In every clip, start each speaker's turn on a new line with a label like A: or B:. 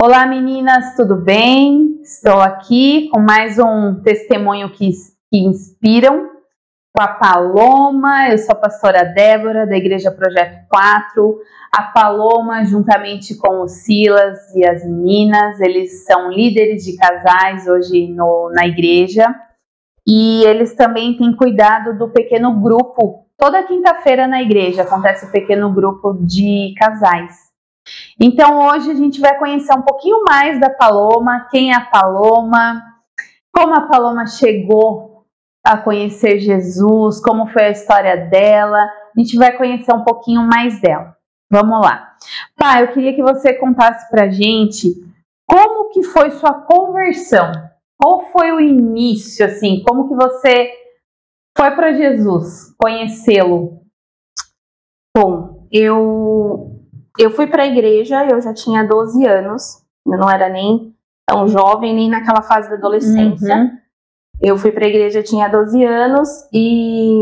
A: Olá meninas, tudo bem? Estou aqui com mais um testemunho que, que inspiram com a Paloma. Eu sou a pastora Débora da Igreja Projeto 4. A Paloma, juntamente com o Silas e as meninas, eles são líderes de casais hoje no, na igreja. E eles também têm cuidado do pequeno grupo. Toda quinta-feira na igreja acontece o pequeno grupo de casais. Então hoje a gente vai conhecer um pouquinho mais da Paloma, quem é a Paloma, como a Paloma chegou a conhecer Jesus, como foi a história dela. A gente vai conhecer um pouquinho mais dela. Vamos lá. Pai, eu queria que você contasse pra gente como que foi sua conversão. Qual foi o início assim? Como que você foi para Jesus conhecê-lo?
B: Bom, eu eu fui para a igreja, eu já tinha 12 anos, eu não era nem tão jovem, nem naquela fase da adolescência. Uhum. Eu fui para a igreja, tinha 12 anos e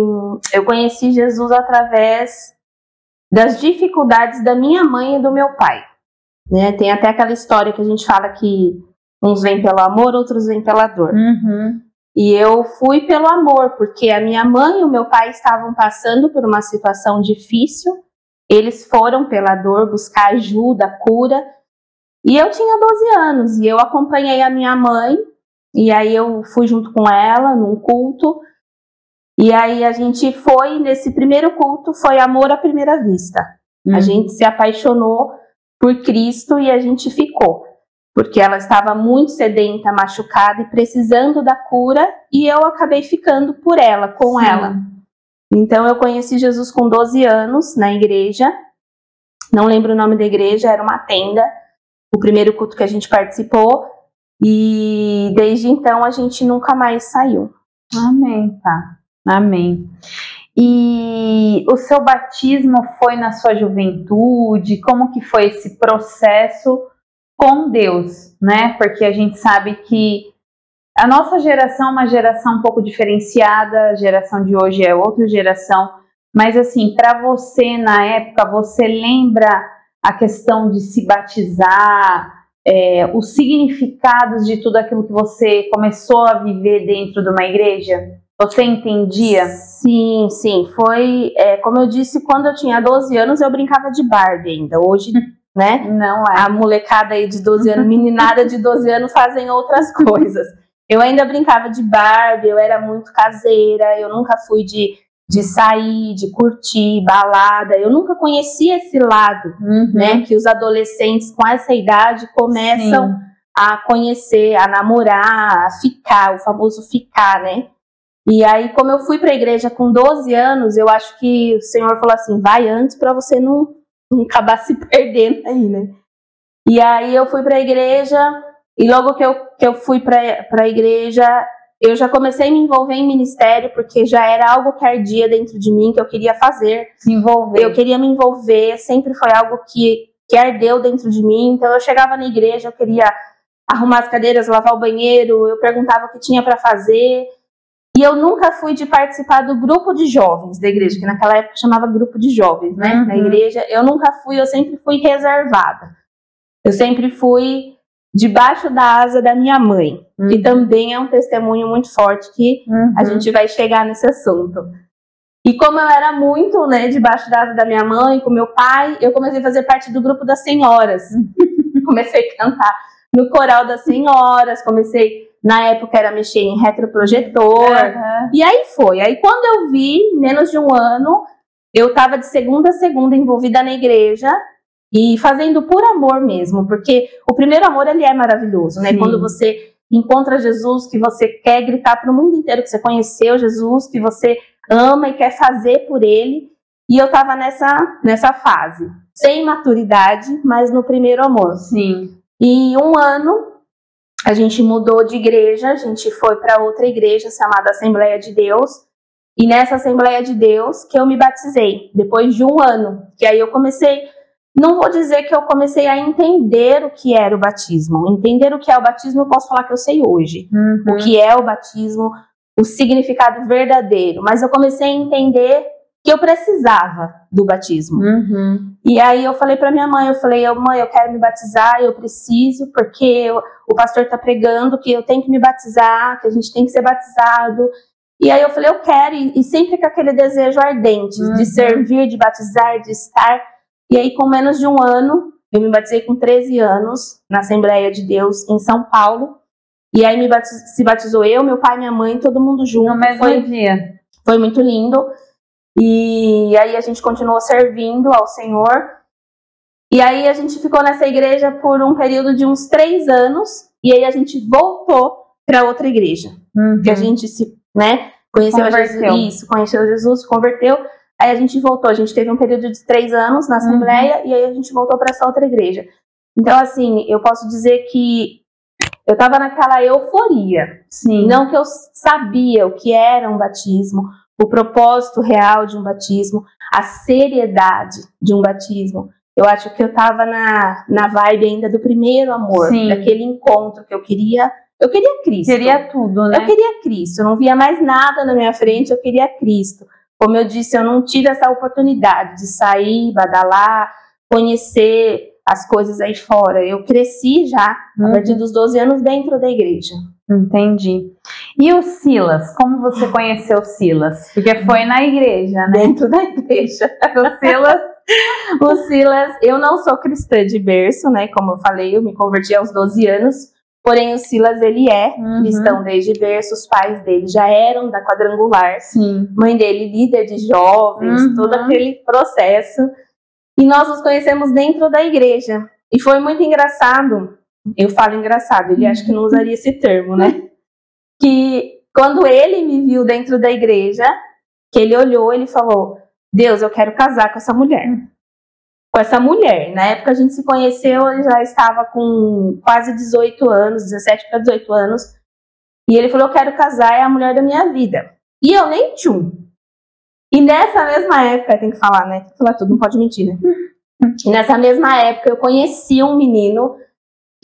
B: eu conheci Jesus através das dificuldades da minha mãe e do meu pai. Né? Tem até aquela história que a gente fala que uns vêm pelo amor, outros vêm pela dor.
A: Uhum.
B: E eu fui pelo amor, porque a minha mãe e o meu pai estavam passando por uma situação difícil eles foram pela dor buscar ajuda, cura. E eu tinha 12 anos e eu acompanhei a minha mãe. E aí eu fui junto com ela num culto. E aí a gente foi nesse primeiro culto foi amor à primeira vista. A uhum. gente se apaixonou por Cristo e a gente ficou, porque ela estava muito sedenta, machucada e precisando da cura, e eu acabei ficando por ela, com Sim. ela. Então eu conheci Jesus com 12 anos na igreja. Não lembro o nome da igreja, era uma tenda. O primeiro culto que a gente participou. E desde então a gente nunca mais saiu.
A: Amém, tá. Amém. E o seu batismo foi na sua juventude? Como que foi esse processo com Deus, né? Porque a gente sabe que a nossa geração é uma geração um pouco diferenciada, a geração de hoje é outra geração, mas assim, para você na época, você lembra a questão de se batizar, é, os significados de tudo aquilo que você começou a viver dentro de uma igreja? Você entendia?
B: Sim, sim. Foi, é, como eu disse, quando eu tinha 12 anos, eu brincava de Barbie ainda. Hoje, né?
A: Não é.
B: A molecada aí de 12 anos, meninada de 12 anos fazem outras coisas. Eu ainda brincava de Barbie, eu era muito caseira, eu nunca fui de, de sair, de curtir, balada. Eu nunca conheci esse lado, uhum. né? Que os adolescentes com essa idade começam Sim. a conhecer, a namorar, a ficar, o famoso ficar, né? E aí, como eu fui para a igreja com 12 anos, eu acho que o Senhor falou assim: vai antes para você não, não acabar se perdendo aí, né? E aí eu fui para a igreja, e logo que eu, que eu fui para a igreja, eu já comecei a me envolver em ministério, porque já era algo que ardia dentro de mim, que eu queria fazer.
A: Se envolver.
B: Eu queria me envolver, sempre foi algo que, que ardeu dentro de mim. Então eu chegava na igreja, eu queria arrumar as cadeiras, lavar o banheiro, eu perguntava o que tinha para fazer. E eu nunca fui de participar do grupo de jovens da igreja, que naquela época chamava grupo de jovens, né? Uhum. Na igreja. Eu nunca fui, eu sempre fui reservada. Eu sempre fui debaixo da asa da minha mãe, uhum. que também é um testemunho muito forte que uhum. a gente vai chegar nesse assunto. E como eu era muito, né, debaixo da asa da minha mãe, com meu pai, eu comecei a fazer parte do grupo das senhoras. comecei a cantar no coral das senhoras, comecei na época era mexer em retroprojetor. Uhum. E aí foi. Aí quando eu vi, menos de um ano, eu estava de segunda a segunda envolvida na igreja e fazendo por amor mesmo, porque o primeiro amor ele é maravilhoso, né? Sim. Quando você encontra Jesus, que você quer gritar para o mundo inteiro que você conheceu Jesus, que você ama e quer fazer por ele. E eu estava nessa nessa fase, sem maturidade, mas no primeiro amor.
A: Sim.
B: E um ano a gente mudou de igreja, a gente foi para outra igreja chamada Assembleia de Deus. E nessa Assembleia de Deus que eu me batizei, depois de um ano. Que aí eu comecei não vou dizer que eu comecei a entender o que era o batismo. Entender o que é o batismo, eu posso falar que eu sei hoje. Uhum. O que é o batismo, o significado verdadeiro. Mas eu comecei a entender que eu precisava do batismo.
A: Uhum.
B: E aí eu falei para minha mãe, eu falei, mãe, eu quero me batizar, eu preciso, porque eu, o pastor está pregando que eu tenho que me batizar, que a gente tem que ser batizado. E aí eu falei, eu quero, e, e sempre com aquele desejo ardente
A: Uhum.
B: de servir, de batizar, de estar. E aí, com menos de um ano, eu me batizei com 13 anos na Assembleia de Deus em São Paulo. E aí me batiz- se batizou eu, meu pai, minha mãe, todo mundo junto.
A: No mesmo
B: Foi
A: dia.
B: foi muito lindo. E aí a gente continuou servindo ao Senhor. E aí a gente ficou nessa igreja por um período de uns três anos. E aí a gente voltou para outra igreja.
A: Uhum.
B: Que a gente se, né, conheceu. Jesus. Isso, conheceu Jesus, se converteu. Aí a gente voltou. A gente teve um período de três anos na Assembleia. E aí a gente voltou para essa outra igreja. Então, assim, eu posso dizer que eu estava naquela euforia.
A: Sim.
B: Não que eu sabia o que era um batismo, o propósito real de um batismo, a seriedade de um batismo. Eu acho que eu estava na, na vibe ainda do primeiro amor,
A: Sim.
B: daquele encontro que eu queria. Eu queria Cristo.
A: Queria tudo, né?
B: Eu queria Cristo. Eu não via mais nada na minha frente, eu queria Cristo. Como eu disse, eu não tive essa oportunidade de sair, badalar, conhecer as coisas aí fora. Eu cresci já, a
A: Uhum.
B: partir dos 12 anos, dentro da igreja.
A: Entendi. E o Silas? Como você conheceu o Silas? Porque foi na igreja, né?
B: Dentro da igreja.
A: O Silas.
B: O Silas, eu não sou cristã de berço, né? Como eu falei, eu me converti aos 12 anos. Porém, o Silas, ele é
A: Uhum.
B: cristão desde berço. Os pais dele já eram da quadrangular.
A: Sim.
B: Mãe dele, líder de jovens,
A: Uhum.
B: todo aquele processo. E nós nos conhecemos dentro da igreja. E foi muito engraçado. Eu falo engraçado, ele acha que não usaria esse termo, né? Que quando ele me viu dentro da igreja, que ele olhou, ele falou: Deus, eu quero casar com essa mulher. Com essa mulher. Na época a gente se conheceu, ele já estava com quase 18 anos, 17 para 18 anos. E ele falou: Eu quero casar, é a mulher da minha vida. E eu nem tchum. E nessa mesma época, tem que falar, né? Tem que falar tudo, não pode mentir, né? E nessa mesma época eu conheci um menino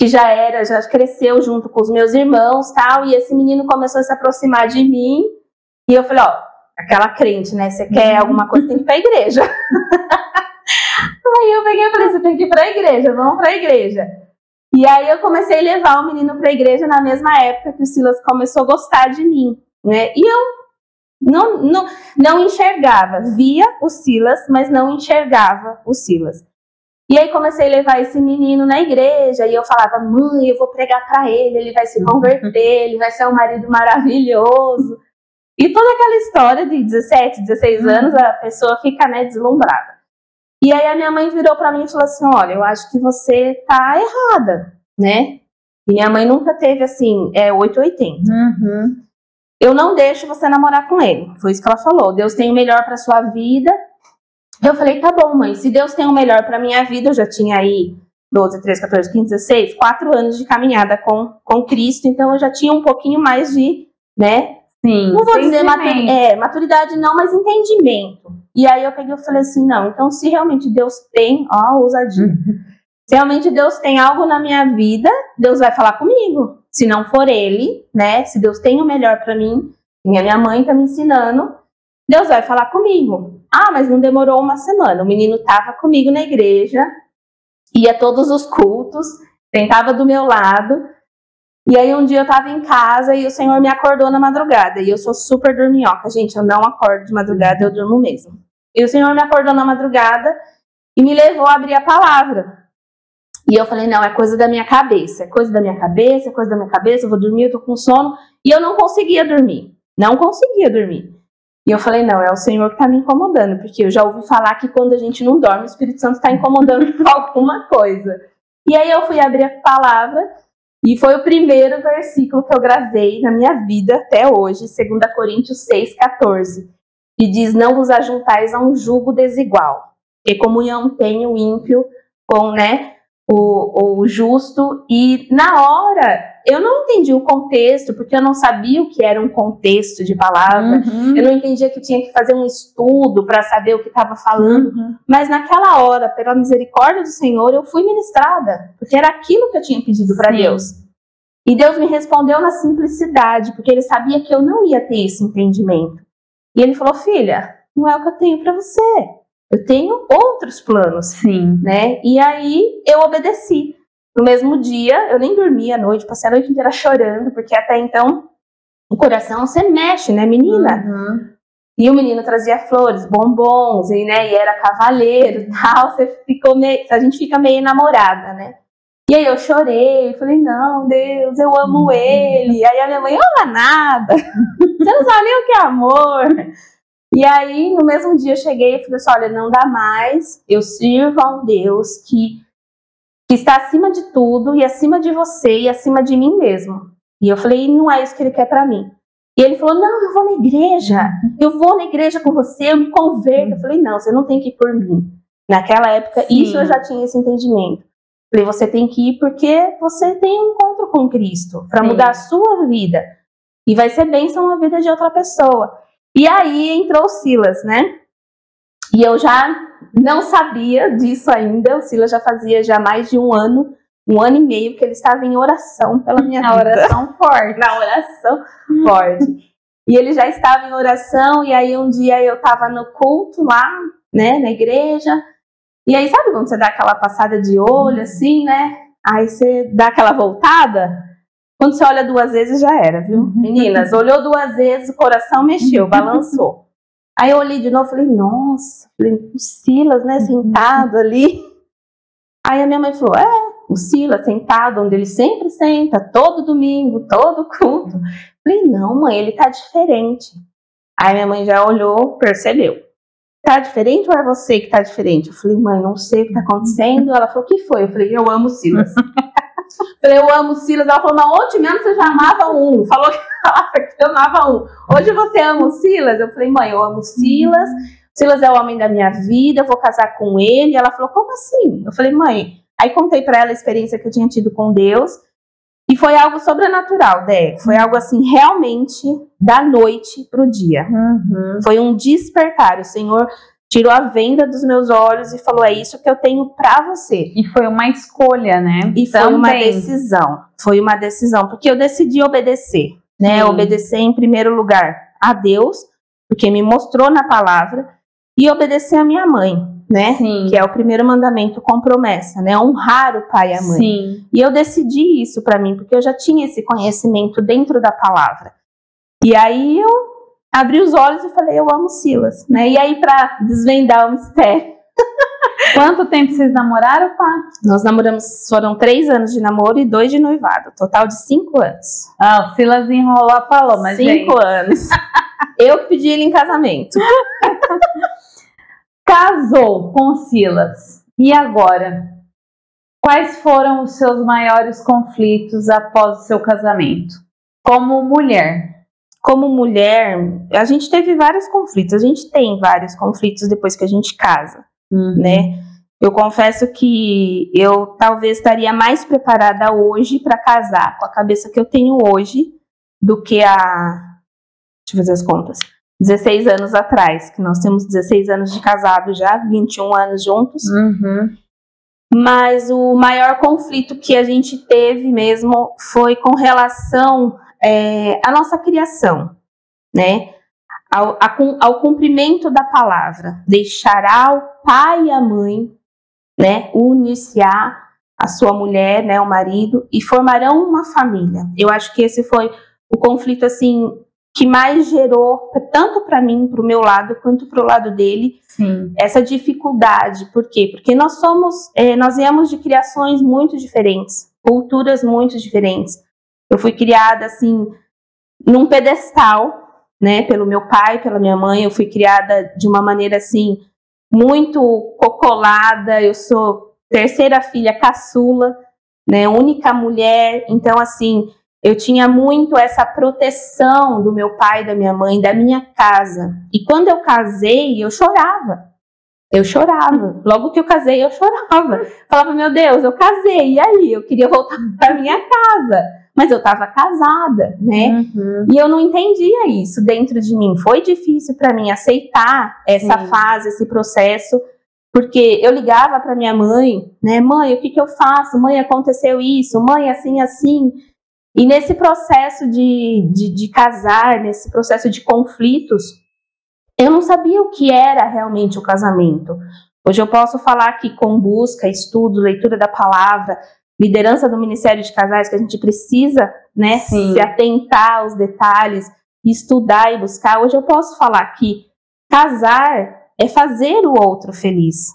B: que já era, já cresceu junto com os meus irmãos tal, e esse menino começou a se aproximar de mim, e eu falei, ó, aquela crente, né? Você quer alguma coisa, tem que ir pra igreja. aí eu peguei e falei, você tem que ir pra igreja, vamos pra igreja. E aí eu comecei a levar o menino pra igreja na mesma época que o Silas começou a gostar de mim, né? E eu não, não, não enxergava, via o Silas, mas não enxergava o Silas. E aí comecei a levar esse menino na igreja e eu falava, mãe, eu vou pregar para ele, ele vai se converter, ele vai ser um marido maravilhoso. E toda aquela história de 17, 16 anos, a pessoa fica né, deslumbrada. E aí a minha mãe virou para mim e falou assim, olha, eu acho que você tá errada, né? E minha mãe nunca teve assim, é 880
A: Uhum.
B: eu não deixo você namorar com ele. Foi isso que ela falou. Deus tem o melhor para sua vida. Eu falei, tá bom, mãe. Se Deus tem o melhor para minha vida, eu já tinha aí 12, 13, 14, 15, 16, quatro anos de caminhada com, com Cristo, então eu já tinha um pouquinho mais de, né?
A: Sim.
B: Não vou dizer matu
A: entendimento.
B: é, maturidade, não, mas entendimento. E aí eu peguei e falei assim: não, então se realmente Deus tem, ó, ousadia. Se realmente Deus tem algo na minha vida, Deus vai falar comigo. Se não for Ele, né? Se Deus tem o melhor para mim, e a minha mãe tá me ensinando, Deus vai falar comigo. Ah, mas não demorou uma semana. O menino tava comigo na igreja, ia a todos os cultos, sentava do meu lado. E aí um dia eu tava em casa e o Senhor me acordou na madrugada. E eu sou super dorminhoca, gente. Eu não acordo de madrugada, eu durmo mesmo. E o Senhor me acordou na madrugada e me levou a abrir a palavra. E eu falei, não, é coisa da minha cabeça, é coisa da minha cabeça, é coisa da minha cabeça, eu vou dormir, eu tô com sono. E eu não conseguia dormir, não conseguia dormir. E eu falei, não, é o Senhor que tá me incomodando, porque eu já ouvi falar que quando a gente não dorme, o Espírito Santo tá incomodando com alguma coisa. E aí eu fui abrir a palavra, e foi o primeiro versículo que eu gravei na minha vida até hoje, 2 Coríntios 6, 14, que diz, não vos ajuntais a um jugo desigual, que comunhão tem o ímpio com, né, o, o justo, e na hora eu não entendi o contexto, porque eu não sabia o que era um contexto de palavra,
A: Uhum.
B: eu não entendia que tinha que fazer um estudo para saber o que estava falando,
A: Uhum.
B: mas naquela hora, pela misericórdia do Senhor, eu fui ministrada, porque era aquilo que eu tinha pedido para. Deus. E Deus me respondeu na simplicidade, porque ele sabia que eu não ia ter esse entendimento. E ele falou: Filha, não é o que eu tenho para você. Eu tenho outros planos,
A: Sim.
B: né? E aí eu obedeci. No mesmo dia, eu nem dormi à noite, passei a noite inteira chorando, porque até então o coração você mexe, né, menina?
A: Uhum.
B: E o menino trazia flores, bombons, e, né, e era cavaleiro e tal. Você ficou meio, a gente fica meio namorada, né? E aí eu chorei, falei, não, Deus, eu amo ele. Aí a minha mãe, ama nada. Você não sabe nem o que é amor. E aí, no mesmo dia, eu cheguei e falei assim, olha, não dá mais. Eu sirvo a um Deus que, que está acima de tudo, e acima de você, e acima de mim mesmo. E eu falei, não é isso que ele quer para mim. E ele falou: Não, eu vou na igreja, eu vou na igreja com você, eu me converto. Eu falei: Não, você não tem que ir por mim. Naquela época,
A: Sim.
B: isso eu já tinha esse entendimento. Falei: Você tem que ir porque você tem um encontro com Cristo para mudar a sua vida. E vai ser bênção na vida de outra pessoa. E aí entrou o Silas, né? E eu já não sabia disso ainda. O Silas já fazia já mais de um ano, um ano e meio que ele estava em oração pela minha
A: A
B: vida
A: oração forte.
B: na oração forte. E ele já estava em oração, e aí um dia eu estava no culto lá, né, na igreja. E aí, sabe quando você dá aquela passada de olho, assim, né? Aí você dá aquela voltada. Quando você olha duas vezes, já era, viu? Meninas, olhou duas vezes, o coração mexeu, balançou. Aí eu olhei de novo, falei, nossa, falei, o Silas, né, sentado ali. Aí a minha mãe falou, é, o Silas sentado onde ele sempre senta, todo domingo, todo culto. Falei, não, mãe, ele tá diferente. Aí minha mãe já olhou, percebeu. Tá diferente ou é você que tá diferente? Eu falei, mãe, não sei o que tá acontecendo. Ela falou, o que foi? Eu falei, eu amo o Silas. falei, eu amo Silas. Ela falou, não, ontem mesmo você já amava um. Falou que eu amava um. Hoje você ama o Silas? Eu falei, mãe, eu amo Silas. Silas é o homem da minha vida, eu vou casar com ele. Ela falou, como assim? Eu falei, mãe. Aí contei para ela a experiência que eu tinha tido com Deus. E foi algo sobrenatural, Dé. Foi algo assim, realmente, da noite pro dia.
A: Uhum.
B: Foi um despertar. O Senhor tirou a venda dos meus olhos e falou: É isso que eu tenho para você.
A: E foi uma escolha, né?
B: E foi uma
A: Também.
B: decisão. Foi uma decisão, porque eu decidi obedecer, né?
A: Sim.
B: Obedecer em primeiro lugar a Deus, porque me mostrou na palavra, e obedecer a minha mãe, né?
A: Sim.
B: Que é o primeiro mandamento com promessa, né? Honrar o pai e a mãe.
A: Sim.
B: E eu decidi isso para mim, porque eu já tinha esse conhecimento dentro da palavra. E aí eu abri os olhos e falei, eu amo Silas, né? E aí para desvendar o mistério,
A: Quanto tempo vocês namoraram, pá?
B: nós namoramos, foram três anos de namoro e dois de noivado, total de cinco anos.
A: Ah, o Silas enrolou a Paloma, gente.
B: cinco anos. Eu que pedi ele em casamento.
A: Casou com Silas. E agora? Quais foram os seus maiores conflitos após o seu casamento? Como mulher.
B: Como mulher, a gente teve vários conflitos, a gente tem vários conflitos depois que a gente casa. né? Eu confesso que eu talvez estaria mais preparada hoje para casar com a cabeça que eu tenho hoje do que a deixa eu fazer as contas. 16 anos atrás, que nós temos 16 anos de casado já, 21 anos juntos.
A: Uhum.
B: Mas o maior conflito que a gente teve mesmo foi com relação é, à nossa criação, né? Ao, a ao cumprimento da palavra. Deixará o pai e a mãe, né? Uniciar a sua mulher, né? O marido, e formarão uma família. Eu acho que esse foi o conflito, assim, que mais gerou, tanto para mim, para o meu lado, quanto para o lado dele,
A: Sim.
B: essa dificuldade. Por quê? Porque nós somos, eh, nós viemos de criações muito diferentes, culturas muito diferentes. Eu fui criada assim num pedestal, né, pelo meu pai, pela minha mãe. Eu fui criada de uma maneira assim muito cocolada. Eu sou terceira filha caçula, né, única mulher. Então assim, eu tinha muito essa proteção do meu pai, da minha mãe, da minha casa. E quando eu casei, eu chorava. Eu chorava. Logo que eu casei, eu chorava. Falava, meu Deus, eu casei, e aí? Eu queria voltar para minha casa. Mas eu estava casada, né?
A: Uhum.
B: E eu não entendia isso dentro de mim. Foi difícil para mim aceitar essa
A: Sim.
B: fase, esse processo, porque eu ligava para minha mãe, né? Mãe, o que, que eu faço? Mãe, aconteceu isso. Mãe, assim, assim. E nesse processo de, de, de casar, nesse processo de conflitos, eu não sabia o que era realmente o casamento. Hoje eu posso falar que com busca, estudo, leitura da palavra, liderança do Ministério de Casais, que a gente precisa né, se atentar aos detalhes, estudar e buscar. Hoje eu posso falar que casar é fazer o outro feliz.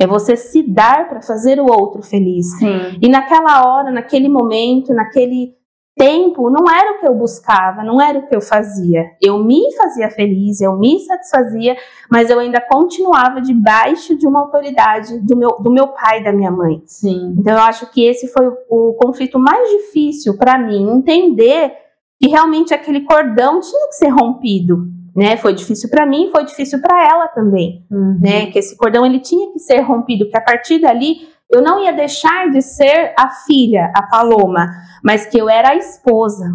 B: É você se dar para fazer o outro feliz.
A: Sim.
B: E naquela hora, naquele momento, naquele tempo, não era o que eu buscava, não era o que eu fazia. Eu me fazia feliz, eu me satisfazia, mas eu ainda continuava debaixo de uma autoridade do meu, do meu pai e da minha mãe.
A: Sim.
B: Então eu acho que esse foi o, conflito mais difícil para mim, entender que realmente aquele cordão tinha que ser rompido. Né, foi difícil para mim, foi difícil para ela também,
A: Uhum.
B: né? Que esse cordão ele tinha que ser rompido, que a partir dali eu não ia deixar de ser a filha, a Paloma, mas que eu era a esposa.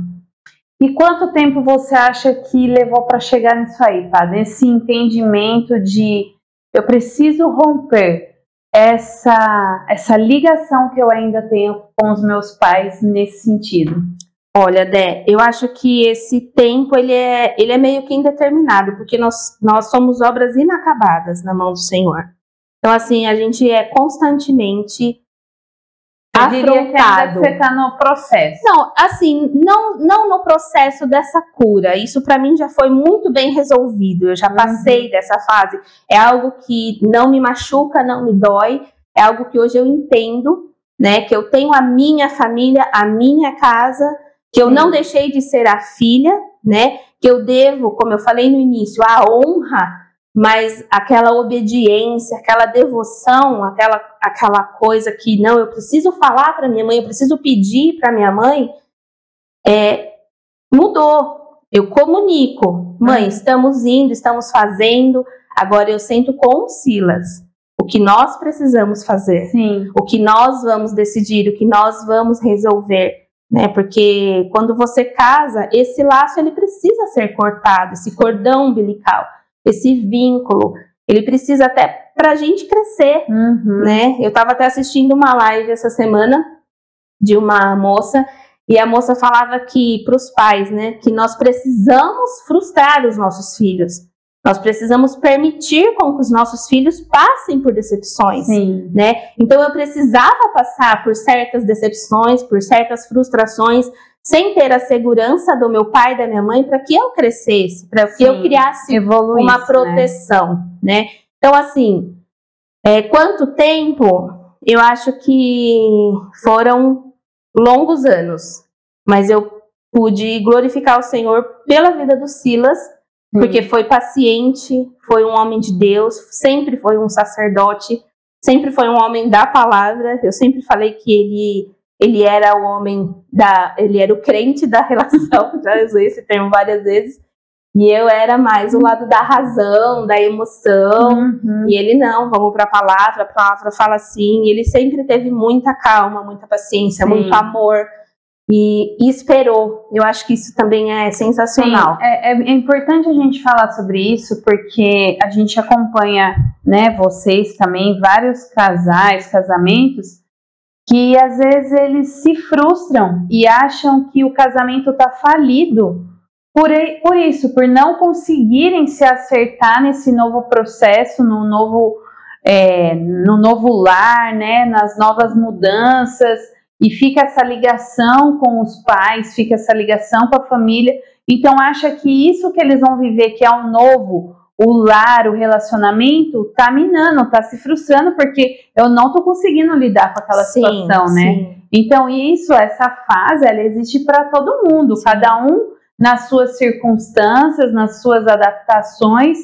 A: E quanto tempo você acha que levou para chegar nisso aí, tá? Nesse entendimento de eu preciso romper essa essa ligação que eu ainda tenho com os meus pais nesse sentido.
B: Olha, Dé, eu acho que esse tempo ele é, ele é meio que indeterminado, porque nós, nós somos obras inacabadas na mão do Senhor. Então, assim, a gente é constantemente
A: Eu
B: afrontado.
A: você está no processo.
B: Não, assim, não, não no processo dessa cura. Isso para mim já foi muito bem resolvido. Eu já
A: Uhum.
B: passei dessa fase. É algo que não me machuca, não me dói. É algo que hoje eu entendo, né? Que eu tenho a minha família, a minha casa, que eu
A: Sim.
B: não deixei de ser a filha, né? Que eu devo, como eu falei no início, a honra, mas aquela obediência, aquela devoção, aquela, aquela coisa que não, eu preciso falar para minha mãe, eu preciso pedir para minha mãe, é, mudou. Eu comunico, mãe,
A: Uhum.
B: estamos indo, estamos fazendo. Agora eu sento com o Silas. O que nós precisamos fazer,
A: Sim.
B: o que nós vamos decidir, o que nós vamos resolver, né? Porque quando você casa, esse laço ele precisa ser cortado, esse cordão umbilical, esse vínculo, ele precisa até para a gente crescer,
A: Uhum.
B: né? Eu estava até assistindo uma live essa semana de uma moça e a moça falava que para os pais, né, que nós precisamos frustrar os nossos filhos. Nós precisamos permitir com que os nossos filhos passem por decepções,
A: Sim.
B: né? Então eu precisava passar por certas decepções, por certas frustrações, sem ter a segurança do meu pai e da minha mãe para que eu crescesse, para que eu
A: Sim.
B: criasse uma proteção, né? Então, assim, é, quanto tempo? Eu acho que foram longos anos, mas eu pude glorificar o Senhor pela vida do Silas, porque foi paciente, foi um homem de Deus, sempre foi um sacerdote, sempre foi um homem da palavra. Eu sempre falei que ele ele era o homem da, ele era o crente da relação, já usei esse termo várias vezes. E eu era mais o lado da razão, da emoção.
A: Uhum.
B: E ele não, vamos para a palavra, a palavra fala assim. E ele sempre teve muita calma, muita paciência,
A: Sim.
B: muito amor. E, e esperou. Eu acho que isso também é sensacional.
A: Sim, é, é importante a gente falar sobre isso porque a gente acompanha, né, vocês também, vários casais, casamentos, que às vezes eles se frustram e acham que o casamento está falido por, por isso, por não conseguirem se acertar nesse novo processo, no novo, é, no novo lar, né, nas novas mudanças, e fica essa ligação com os pais, fica essa ligação com a família. Então acha que isso que eles vão viver, que é o novo, o lar, o relacionamento, tá minando, tá se frustrando, porque eu não tô conseguindo lidar com aquela
B: Sim,
A: situação, né?
B: sim.
A: Então, isso, essa fase, ela existe para todo mundo, cada um nas suas circunstâncias, nas suas adaptações,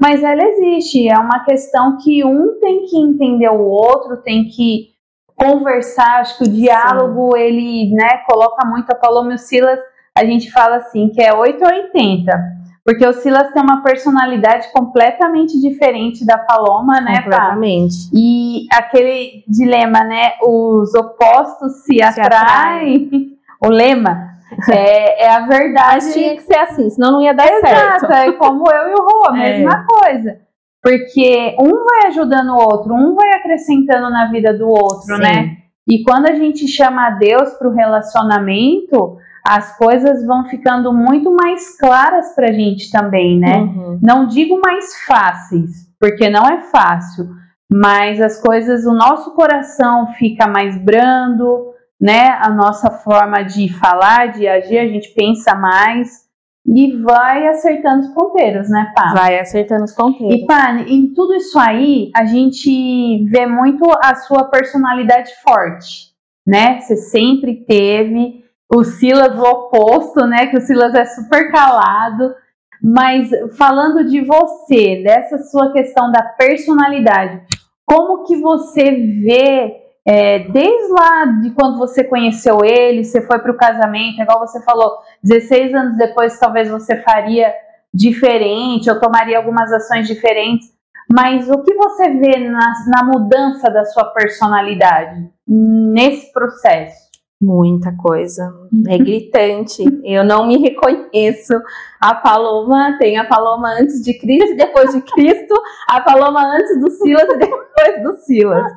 A: mas ela existe. É uma questão que um tem que entender o outro, tem que conversar. Acho que o diálogo, ele, né, coloca muito a Paloma Silas, a gente fala assim, que é 8 ou 80. Porque o Silas tem uma personalidade completamente diferente da Paloma, né, Pá?
B: Completamente.
A: E aquele dilema, né? Os opostos se,
B: Se
A: atraem. O lema é, é a verdade.
B: Mas tinha que ser assim, senão não ia dar
A: Exato,
B: certo.
A: é como eu e o Rô, a
B: É.
A: mesma coisa. Porque um vai ajudando o outro, um vai acrescentando na vida do outro,
B: Sim.
A: né? E quando a gente chama a Deus para o relacionamento, as coisas vão ficando muito mais claras para a gente também, né? Uhum. Não digo mais fáceis, porque não é fácil, mas as coisas, o nosso coração fica mais brando, né? A nossa forma de falar, de agir, a gente pensa mais e vai acertando os ponteiros, né, Pá?
B: Vai acertando os ponteiros.
A: E, Pá, em tudo isso aí, a gente vê muito a sua personalidade forte, né? Você sempre teve o Silas o oposto, né? Que o Silas é super calado. Mas falando de você, dessa sua questão da personalidade, como que você vê é, desde lá de quando você conheceu ele, você foi para o casamento, igual você falou, 16 anos depois talvez você faria diferente ou tomaria algumas ações diferentes, mas o que você vê na, na mudança da sua personalidade nesse processo?
B: Muita coisa. É gritante. Eu não me reconheço. A Paloma tem a Paloma antes de Cristo e depois de Cristo, a Paloma antes do Silas e depois do Silas,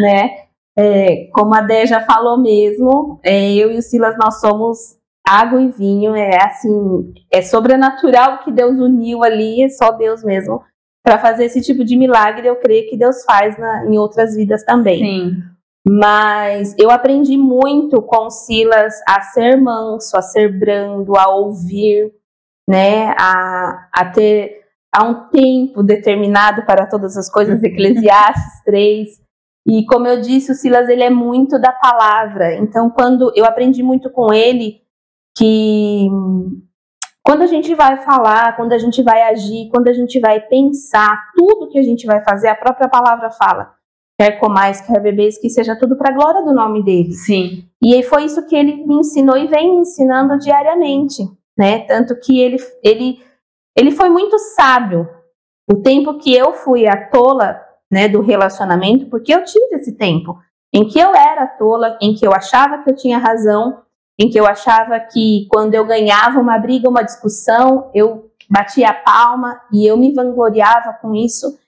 B: né? É, como a Dé já falou mesmo, é, eu e o Silas nós somos água e vinho. É assim, é sobrenatural que Deus uniu ali, é só Deus mesmo para fazer esse tipo de milagre. Eu creio que Deus faz na, em outras vidas também.
A: Sim.
B: Mas eu aprendi muito com Silas a ser manso, a ser brando, a ouvir, né, a, a ter a um tempo determinado para todas as coisas, Eclesiastes 3. E como eu disse, o Silas ele é muito da palavra. Então, quando eu aprendi muito com ele que quando a gente vai falar, quando a gente vai agir, quando a gente vai pensar, tudo que a gente vai fazer, a própria palavra fala quer comais, quer bebês, que seja tudo para a glória do nome dele.
A: Sim.
B: E aí foi isso que ele me ensinou e vem me ensinando diariamente, né? Tanto que ele, ele, ele foi muito sábio. O tempo que eu fui a tola, né, do relacionamento, porque eu tive esse tempo em que eu era tola, em que eu achava que eu tinha razão, em que eu achava que quando eu ganhava uma briga, uma discussão, eu batia a palma e eu me vangloriava com isso.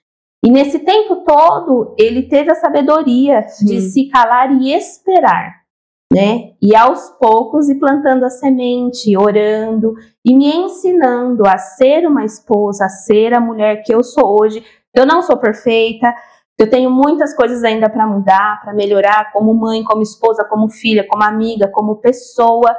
B: E nesse tempo todo, ele teve a sabedoria Sim. de se calar e esperar, né? E aos poucos e plantando a semente, orando e me ensinando a ser uma esposa, a ser a mulher que eu sou hoje. Eu não sou perfeita, eu tenho muitas coisas ainda para mudar, para melhorar, como mãe, como esposa, como filha, como amiga, como pessoa.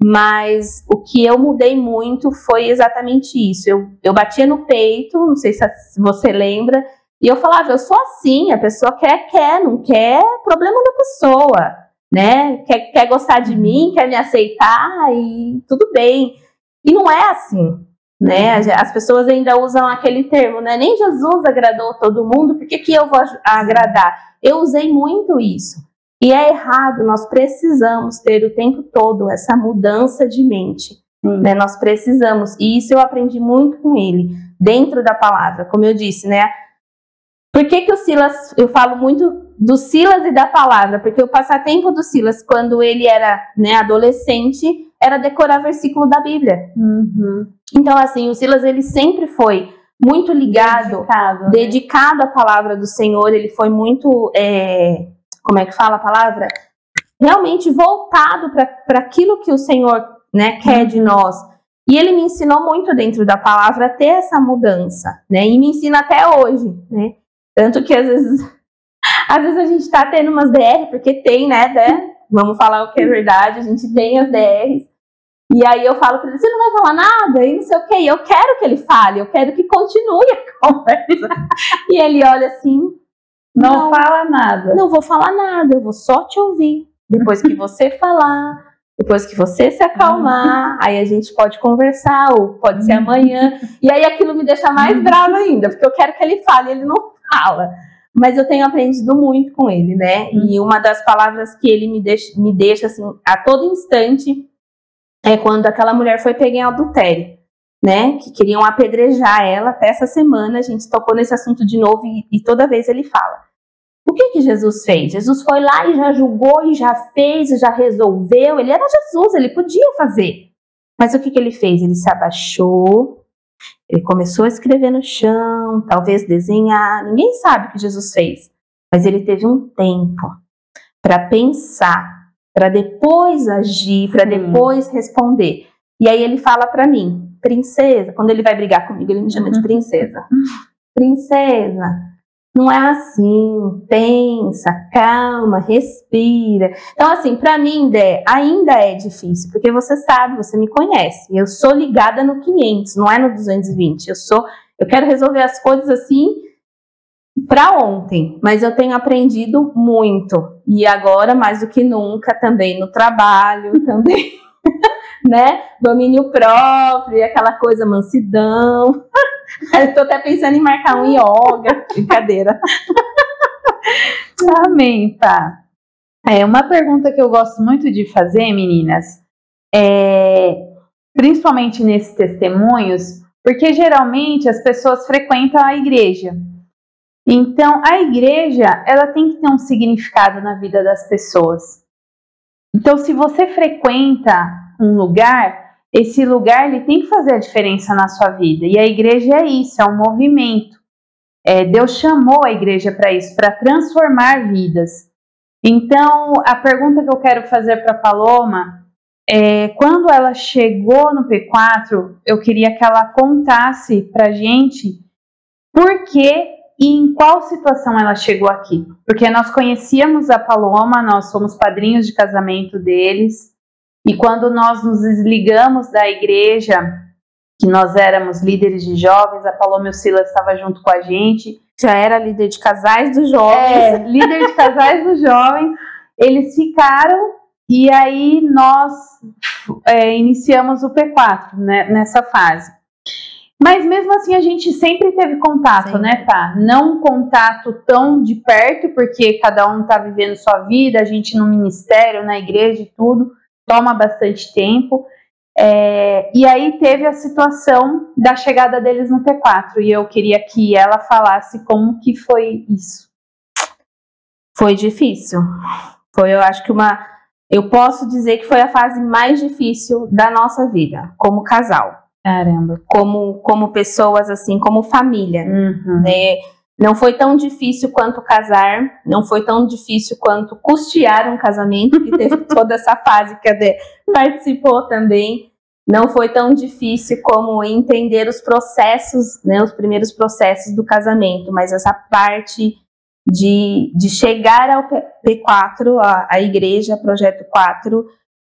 B: Mas o que eu mudei muito foi exatamente isso. Eu, eu batia no peito, não sei se você lembra, e eu falava, eu sou assim, a pessoa quer, quer, não quer, problema da pessoa, né? Quer, quer gostar de mim, quer me aceitar e tudo bem. E não é assim, né? Uhum. As pessoas ainda usam aquele termo, né? Nem Jesus agradou todo mundo, por que, que eu vou agradar? Eu usei muito isso. E é errado, nós precisamos ter o tempo todo essa mudança de mente. Né? Nós precisamos, e isso eu aprendi muito com ele, dentro da palavra, como eu disse, né? Por que, que o Silas, eu falo muito do Silas e da palavra, porque o passatempo do Silas, quando ele era né, adolescente, era decorar versículo da Bíblia.
A: Uhum.
B: Então, assim, o Silas ele sempre foi muito ligado, dedicado, né? dedicado à palavra do Senhor, ele foi muito, é, como é que fala a palavra? Realmente voltado para aquilo que o Senhor né, quer de nós. E ele me ensinou muito dentro da palavra a ter essa mudança, né? E me ensina até hoje, né? Tanto que às vezes, às vezes a gente tá tendo umas DR, porque tem, né, né? Vamos falar o que é verdade, a gente tem as DRs. E aí eu falo para ele, você não vai falar nada? E não sei o que. Eu quero que ele fale, eu quero que continue a conversa. e ele olha assim.
A: Não, não fala nada.
B: Não vou falar nada, eu vou só te ouvir. Depois que você falar, depois que você se acalmar, uhum. aí a gente pode conversar, ou pode ser amanhã. E aí aquilo me deixa mais uhum. brava ainda, porque eu quero que ele fale, ele não fala. Mas eu tenho aprendido muito com ele, né? Uhum. E uma das palavras que ele me deixa, me deixa assim, a todo instante, é quando aquela mulher foi pegar em adultério, né? Que queriam apedrejar ela. Até essa semana a gente tocou nesse assunto de novo e, e toda vez ele fala. O que que Jesus fez? Jesus foi lá e já julgou e já fez e já resolveu. Ele era Jesus, ele podia fazer. Mas o que que ele fez? Ele se abaixou, ele começou a escrever no chão, talvez desenhar, ninguém sabe o que Jesus fez, mas ele teve um tempo para pensar, para depois agir, para depois responder. E aí ele fala para mim, princesa, quando ele vai brigar comigo, ele me chama de princesa. Princesa, não é assim, pensa, calma, respira. Então, assim, para mim, Dé, ainda é difícil, porque você sabe, você me conhece. Eu sou ligada no 500, não é no 220. Eu sou, eu quero resolver as coisas assim para ontem, mas eu tenho aprendido muito. E agora, mais do que nunca, também no trabalho, também, né? Domínio próprio, aquela coisa mansidão. Estou até pensando em marcar um yoga. Brincadeira.
A: Amém, pá. É uma pergunta que eu gosto muito de fazer, meninas, é, principalmente nesses testemunhos, porque geralmente as pessoas frequentam a igreja. Então, a igreja, ela tem que ter um significado na vida das pessoas. Então, se você frequenta um lugar, esse lugar ele tem que fazer a diferença na sua vida. E a igreja é isso, é um movimento. É, Deus chamou a igreja para isso, para transformar vidas. Então, a pergunta que eu quero fazer para Paloma é: quando ela chegou no P4, eu queria que ela contasse para gente por que e em qual situação ela chegou aqui. Porque nós conhecíamos a Paloma, nós somos padrinhos de casamento deles. E quando nós nos desligamos da igreja, que nós éramos líderes de jovens, a Paloma e o Silas estava junto com a gente.
B: Já era líder de casais dos jovens.
A: É, líder de casais dos jovens. Eles ficaram e aí nós é, iniciamos o P4 né, nessa fase. Mas mesmo assim a gente sempre teve contato, Sim. né, tá? Não um contato tão de perto, porque cada um tá vivendo sua vida, a gente no ministério, na igreja e tudo toma bastante tempo. É, e aí teve a situação da chegada deles no P4 e eu queria que ela falasse como que foi isso.
B: Foi difícil. Foi, eu acho que uma, eu posso dizer que foi a fase mais difícil da nossa vida como casal.
A: Caramba.
B: Como, como pessoas assim, como família. Uhum. Né? Não foi tão difícil quanto casar, não foi tão difícil quanto custear um casamento, que teve toda essa fase que a Dé participou também. Não foi tão difícil como entender os processos, né, os primeiros processos do casamento, mas essa parte de, de chegar ao P4, a, a igreja, projeto 4,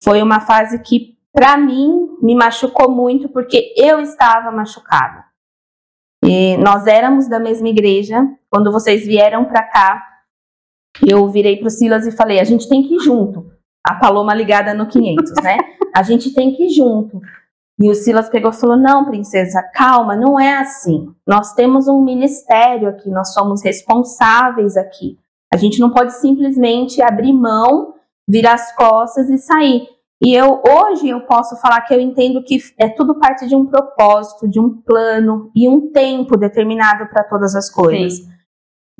B: foi uma fase que, para mim, me machucou muito, porque eu estava machucada. E nós éramos da mesma igreja. Quando vocês vieram para cá, eu virei para o Silas e falei: a gente tem que ir junto. A Paloma ligada no 500, né? A gente tem que ir junto. E o Silas pegou e falou: Não, princesa, calma, não é assim. Nós temos um ministério aqui, nós somos responsáveis aqui. A gente não pode simplesmente abrir mão, virar as costas e sair. E eu hoje eu posso falar que eu entendo que é tudo parte de um propósito, de um plano e um tempo determinado para todas as coisas. Sim.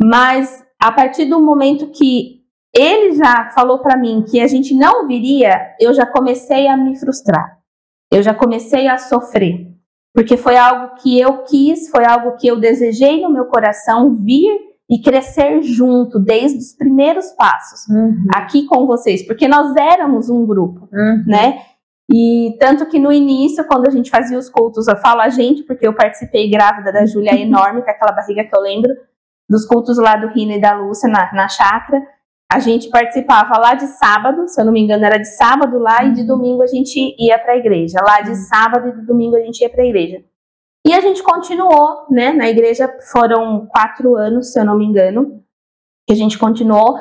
B: Mas a partir do momento que ele já falou para mim que a gente não viria, eu já comecei a me frustrar. Eu já comecei a sofrer, porque foi algo que eu quis, foi algo que eu desejei no meu coração vir e crescer junto desde os primeiros passos uhum. aqui com vocês, porque nós éramos um grupo, uhum. né? E tanto que no início, quando a gente fazia os cultos, eu falo a gente, porque eu participei grávida da Júlia enorme, com aquela barriga que eu lembro, dos cultos lá do Rina e da Lúcia na, na chácara. A gente participava lá de sábado, se eu não me engano, era de sábado lá, e de domingo a gente ia para a igreja. Lá de sábado e de domingo a gente ia para a igreja. E a gente continuou, né? Na igreja foram quatro anos, se eu não me engano, que a gente continuou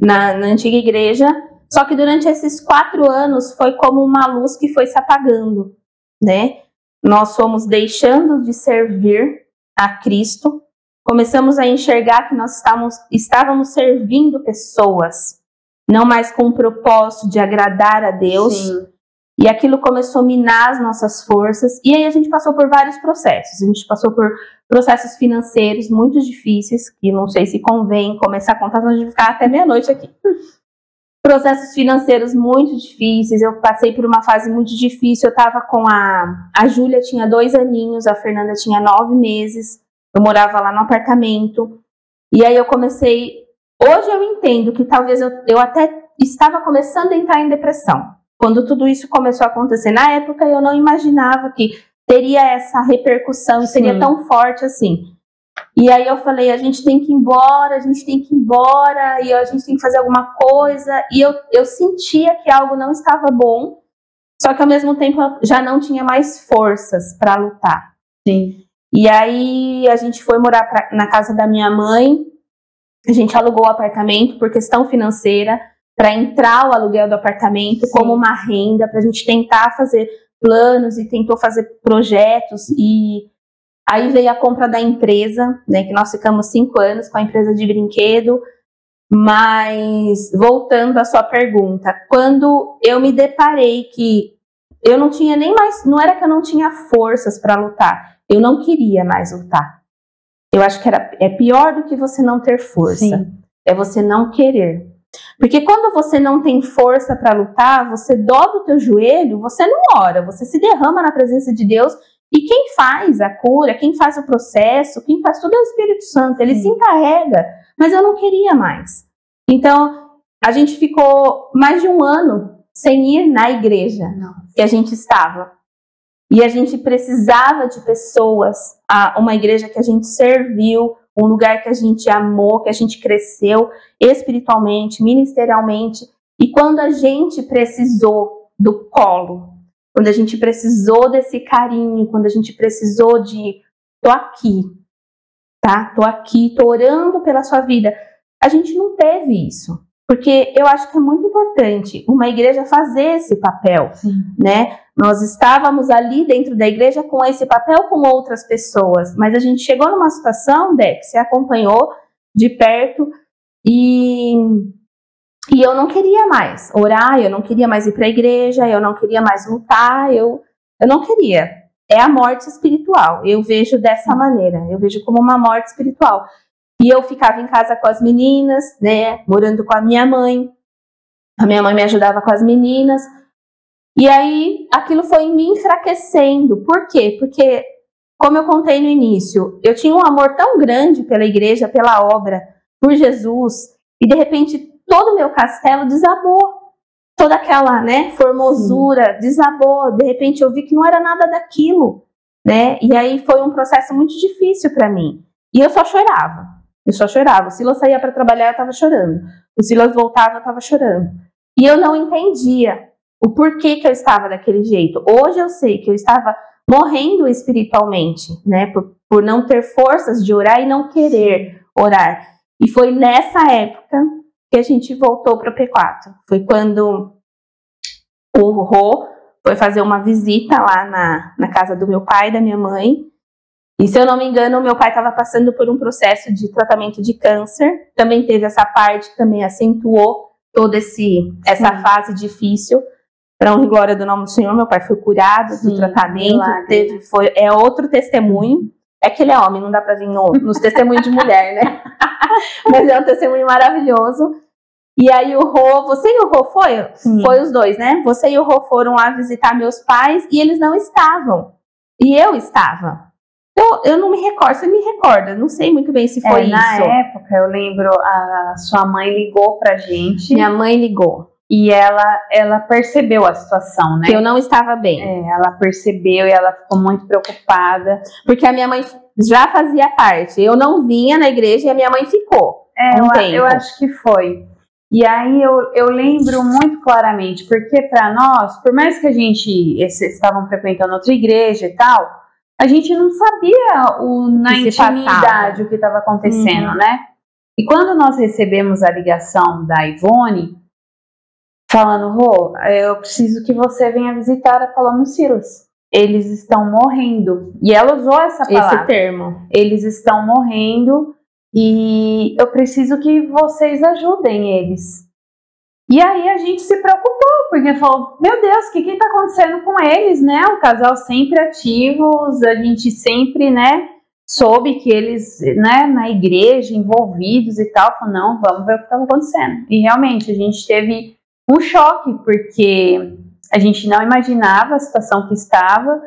B: na, na antiga igreja. Só que durante esses quatro anos foi como uma luz que foi se apagando, né? Nós fomos deixando de servir a Cristo, começamos a enxergar que nós estávamos, estávamos servindo pessoas, não mais com o propósito de agradar a Deus. Sim e aquilo começou a minar as nossas forças. E aí a gente passou por vários processos. A gente passou por processos financeiros muito difíceis, que não sei se convém começar a contar, senão a gente ficar até meia-noite aqui. Processos financeiros muito difíceis. Eu passei por uma fase muito difícil. Eu estava com a. A Júlia tinha dois aninhos, a Fernanda tinha nove meses. Eu morava lá no apartamento. E aí eu comecei. Hoje eu entendo que talvez eu, eu até estava começando a entrar em depressão. Quando tudo isso começou a acontecer na época, eu não imaginava que teria essa repercussão seria tão forte assim. E aí eu falei, a gente tem que ir embora, a gente tem que ir embora, e a gente tem que fazer alguma coisa. E eu, eu sentia que algo não estava bom, só que ao mesmo tempo eu já não tinha mais forças para lutar.
A: Sim.
B: E aí a gente foi morar pra, na casa da minha mãe, a gente alugou o apartamento por questão financeira, para entrar o aluguel do apartamento Sim. como uma renda, para a gente tentar fazer planos e tentou fazer projetos e aí veio a compra da empresa, né, que nós ficamos cinco anos com a empresa de brinquedo, mas voltando à sua pergunta, quando eu me deparei que eu não tinha nem mais, não era que eu não tinha forças para lutar, eu não queria mais lutar. Eu acho que era, é pior do que você não ter força, Sim. é você não querer. Porque quando você não tem força para lutar, você dobra o teu joelho, você não ora, você se derrama na presença de Deus e quem faz a cura, quem faz o processo, quem faz tudo é o Espírito Santo, ele se encarrega. Mas eu não queria mais. Então, a gente ficou mais de um ano sem ir na igreja não. que a gente estava. E a gente precisava de pessoas, uma igreja que a gente serviu, um lugar que a gente amou, que a gente cresceu espiritualmente, ministerialmente. E quando a gente precisou do colo, quando a gente precisou desse carinho, quando a gente precisou de tô aqui, tá? Tô aqui, tô orando pela sua vida. A gente não teve isso. Porque eu acho que é muito importante uma igreja fazer esse papel, Sim. né? Nós estávamos ali dentro da igreja com esse papel com outras pessoas, mas a gente chegou numa situação, que você acompanhou de perto e, e eu não queria mais orar, eu não queria mais ir para a igreja, eu não queria mais lutar, eu, eu não queria. É a morte espiritual. Eu vejo dessa maneira, eu vejo como uma morte espiritual. E eu ficava em casa com as meninas, né, morando com a minha mãe. A minha mãe me ajudava com as meninas. E aí aquilo foi me enfraquecendo. Por quê? Porque, como eu contei no início, eu tinha um amor tão grande pela igreja, pela obra, por Jesus, e de repente todo o meu castelo desabou. Toda aquela, né, formosura Sim. desabou. De repente eu vi que não era nada daquilo, né? E aí foi um processo muito difícil para mim. E eu só chorava. Eu só chorava. O Silas saía para trabalhar, eu estava chorando. O Silas voltava, eu estava chorando. E eu não entendia o porquê que eu estava daquele jeito. Hoje eu sei que eu estava morrendo espiritualmente, né? Por, por não ter forças de orar e não querer orar. E foi nessa época que a gente voltou para o P4. Foi quando o Rô foi fazer uma visita lá na, na casa do meu pai e da minha mãe. E se eu não me engano, meu pai estava passando por um processo de tratamento de câncer. Também teve essa parte, também acentuou toda esse, essa Sim. fase difícil. Para honra e glória do nome do Senhor, meu pai foi curado Sim, do tratamento. Milagre. Teve, foi, é outro testemunho. É que ele é homem, não dá para vir no, nos testemunhos de mulher, né? Mas é um testemunho maravilhoso. E aí o Rô, você e o Rô foi? Sim. Foi os dois, né? Você e o Rô foram lá visitar meus pais e eles não estavam. E eu estava. Eu, eu não me recordo, você me recorda, não sei muito bem se foi
A: é,
B: isso.
A: Na época, eu lembro, a sua mãe ligou pra gente.
B: Minha mãe ligou.
A: E ela, ela percebeu a situação, né?
B: Que eu não estava bem.
A: É, ela percebeu e ela ficou muito preocupada.
B: Porque a minha mãe já fazia parte. Eu não vinha na igreja e a minha mãe ficou.
A: É, um eu, tempo. eu acho que foi. E aí eu, eu lembro muito claramente, porque para nós, por mais que a gente estavam frequentando outra igreja e tal, a gente não sabia o, na que intimidade o que estava acontecendo, uhum. né? E quando nós recebemos a ligação da Ivone, falando, Rô, eu preciso que você venha visitar a Paloma Silas. Eles estão morrendo. E ela usou essa palavra.
B: Esse termo.
A: Eles estão morrendo e eu preciso que vocês ajudem eles. E aí a gente se preocupou, porque falou: Meu Deus, o que está acontecendo com eles, né? O casal sempre ativos, a gente sempre, né? Soube que eles, né, na igreja, envolvidos e tal. Falou: Não, vamos ver o que estava acontecendo. E realmente a gente teve um choque, porque a gente não imaginava a situação que estava.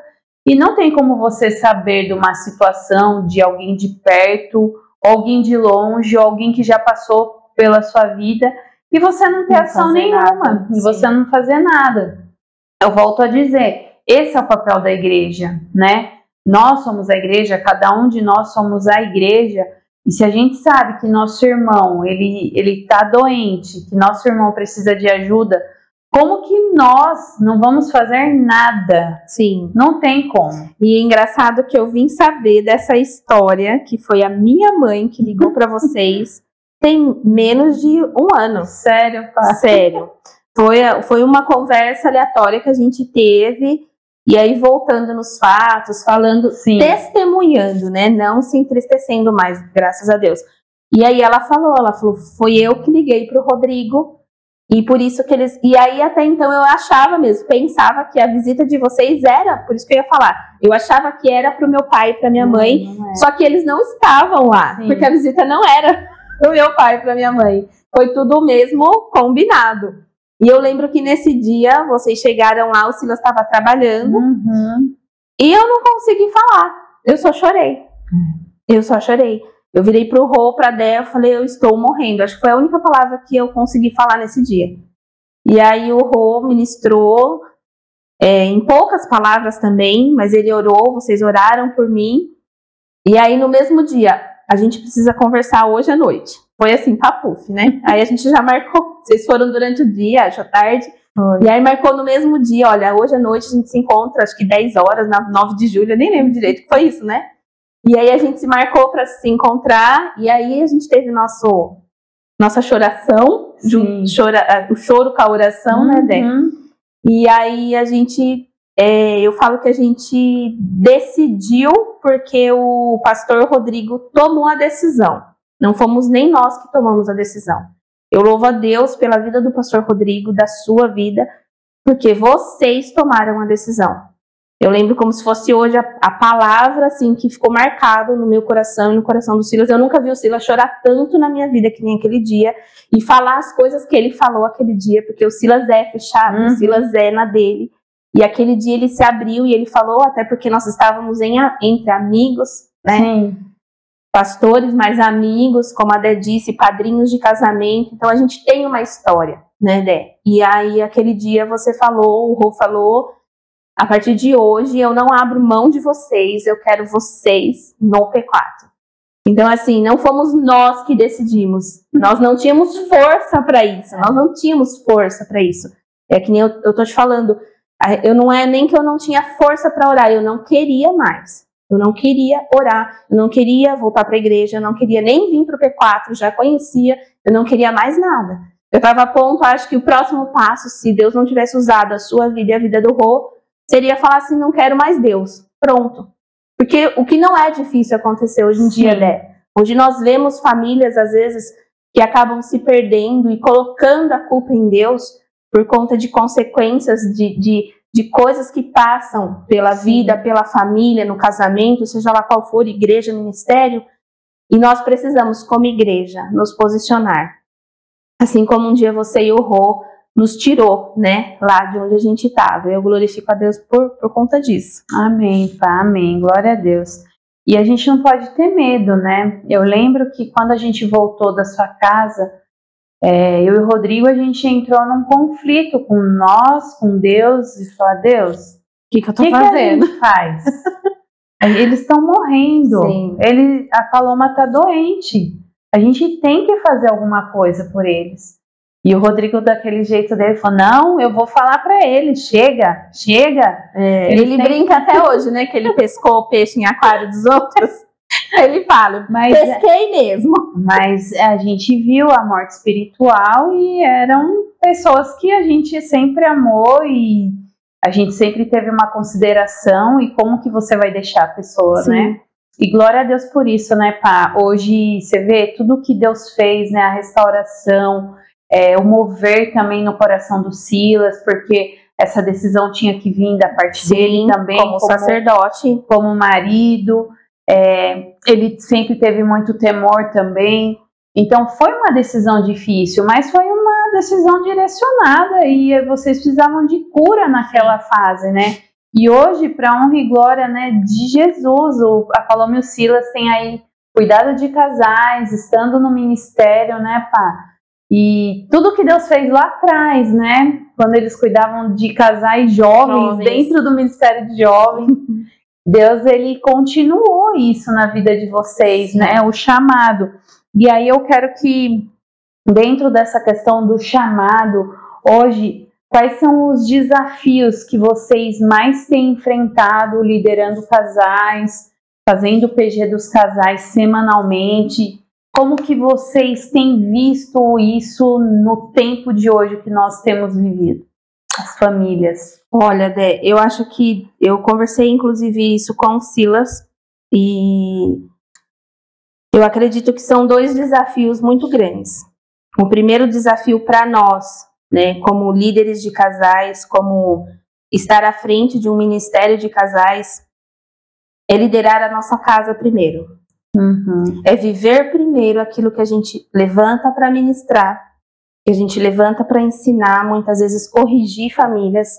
A: E não tem como você saber de uma situação de alguém de perto, alguém de longe, alguém que já passou pela sua vida e você não ter
B: Não
A: ação nenhuma,
B: nada,
A: e você não fazer nada. Eu volto a dizer, esse é o papel da igreja, né? Nós somos a igreja, cada um de nós somos a igreja, e se a gente sabe que nosso irmão, ele ele tá doente, que nosso irmão precisa de ajuda, como que nós não vamos fazer nada?
B: Sim.
A: Não tem como.
B: E é engraçado que eu vim saber dessa história, que foi a minha mãe que ligou pra vocês, tem menos de um ano.
A: Sério, pá.
B: Sério. Foi, foi uma conversa aleatória que a gente teve, e aí voltando nos fatos, falando,
A: Sim.
B: testemunhando, né? Não se entristecendo mais, graças a Deus. E aí ela falou, ela falou, foi eu que liguei pro Rodrigo, e por isso que eles. E aí até então eu achava mesmo, pensava que a visita de vocês era, por isso que eu ia falar, eu achava que era pro meu pai e pra minha mãe,
A: Não é.
B: só que eles não estavam lá,
A: Sim.
B: porque a visita não era pro meu pai e pra minha mãe. Foi tudo mesmo combinado. E eu lembro que nesse dia vocês chegaram lá, o Silas estava trabalhando
A: Uhum.
B: e eu não consegui falar. Eu só chorei. Eu só chorei. Eu virei pro Rô, pra Dé, eu falei, eu estou morrendo. Acho que foi a única palavra que eu consegui falar nesse dia. E aí o Rô ministrou, é, em poucas palavras também, mas ele orou, vocês oraram por mim. E aí no mesmo dia, a gente precisa conversar hoje à noite. Foi assim, papuf, né? Aí a gente já marcou. Vocês foram durante o dia, acho à tarde.
A: Foi.
B: E aí marcou no mesmo dia, olha, hoje à noite a gente se encontra, acho que 10 horas, na 9 de julho, eu nem lembro direito que foi isso, né? E aí a gente se marcou para se encontrar, e aí a gente teve nosso, nossa choração, chora, o choro com a oração, né, Dé?
A: Uhum.
B: E aí a gente, é, eu falo que a gente decidiu porque o pastor Rodrigo tomou a decisão. Não fomos nem nós que tomamos a decisão. Eu louvo a Deus pela vida do pastor Rodrigo, da sua vida, porque vocês tomaram a decisão. Eu lembro como se fosse hoje a, a palavra assim que ficou marcado no meu coração e no coração do Silas. Eu nunca vi o Silas chorar tanto na minha vida que nem aquele dia e falar as coisas que ele falou aquele dia, porque o Silas é fechado,
A: Uhum.
B: o Silas é na dele. E aquele dia ele se abriu e ele falou, até porque nós estávamos em, entre amigos, né?
A: Sim.
B: pastores, mais amigos, como a Dé disse, padrinhos de casamento. Então a gente tem uma história, né, Dé? E aí aquele dia você falou, o Rô falou, a partir de hoje eu não abro mão de vocês, eu quero vocês no P4. Então assim, não fomos nós que decidimos. Nós não tínhamos força para isso. Nós não tínhamos força para isso. É que nem eu, eu tô te falando, eu não é nem que eu não tinha força para orar, eu não queria mais. Eu não queria orar, eu não queria voltar para a igreja, eu não queria nem vir para o P4, já conhecia, eu não queria mais nada. Eu estava a ponto, acho que o próximo passo, se Deus não tivesse usado a sua vida e a vida do Rô, seria falar assim: não quero mais Deus. Pronto. Porque o que não é difícil acontecer hoje em dia,
A: Sim.
B: né? Hoje nós vemos famílias, às vezes, que acabam se perdendo e colocando a culpa em Deus por conta de consequências de, de, de coisas que passam pela vida, pela família, no casamento, seja lá qual for, igreja, ministério. E nós precisamos, como igreja, nos posicionar. Assim como um dia você e o Rô nos tirou, né, lá de onde a gente estava. Eu glorifico a Deus por, por conta disso.
A: Amém, pá, amém. Glória a Deus. E a gente não pode ter medo, né? Eu lembro que quando a gente voltou da sua casa, é, eu e o Rodrigo, a gente entrou num conflito com nós, com Deus, e falar, Deus,
B: O que, que eu tô
A: que, que a
B: fazendo?
A: gente faz? Eles estão morrendo.
B: Sim.
A: Ele, a Paloma tá doente. A gente tem que fazer alguma coisa por eles. E o Rodrigo, daquele jeito dele, falou: Não, eu vou falar pra ele. Chega, chega.
B: É,
A: Ele
B: ele brinca até hoje, né? Que ele pescou o peixe em aquário dos outros. Ele fala,
A: Mas,
B: pesquei mesmo.
A: mas a gente viu a morte espiritual e eram pessoas que a gente sempre amou e a gente sempre teve uma consideração. E como que você vai deixar a pessoa,
B: Sim.
A: né? E glória a Deus por isso, né, pá? Hoje você vê tudo que Deus fez, né? A restauração, é, o mover também no coração do Silas, porque essa decisão tinha que vir da parte dele também,
B: como sacerdote.
A: como marido. É, ele sempre teve muito temor também. Então foi uma decisão difícil, mas foi uma decisão direcionada e vocês precisavam de cura naquela fase, né? E hoje, para honra e glória né, de Jesus, o, a Paloma e o Silas têm aí cuidado de casais, estando no ministério, né, pá? E tudo que Deus fez lá atrás, né? Quando eles cuidavam de casais jovens, jovens. dentro do Ministério de Jovens, Deus ele continuou isso na vida de vocês, né? O chamado. E aí eu quero que dentro dessa questão do chamado, hoje, quais são os desafios que vocês mais têm enfrentado liderando casais, fazendo o PG dos casais semanalmente? Como que vocês têm visto isso no tempo de hoje que nós temos vivido? As famílias.
B: Olha, Dé, eu acho que eu conversei inclusive isso com o Silas e eu acredito que são dois desafios muito grandes. O primeiro desafio para nós, né, como líderes de casais, como estar à frente de um ministério de casais, é liderar a nossa casa primeiro. Uhum. É viver primeiro aquilo que a gente levanta para ministrar, que a gente levanta para ensinar, muitas vezes corrigir famílias,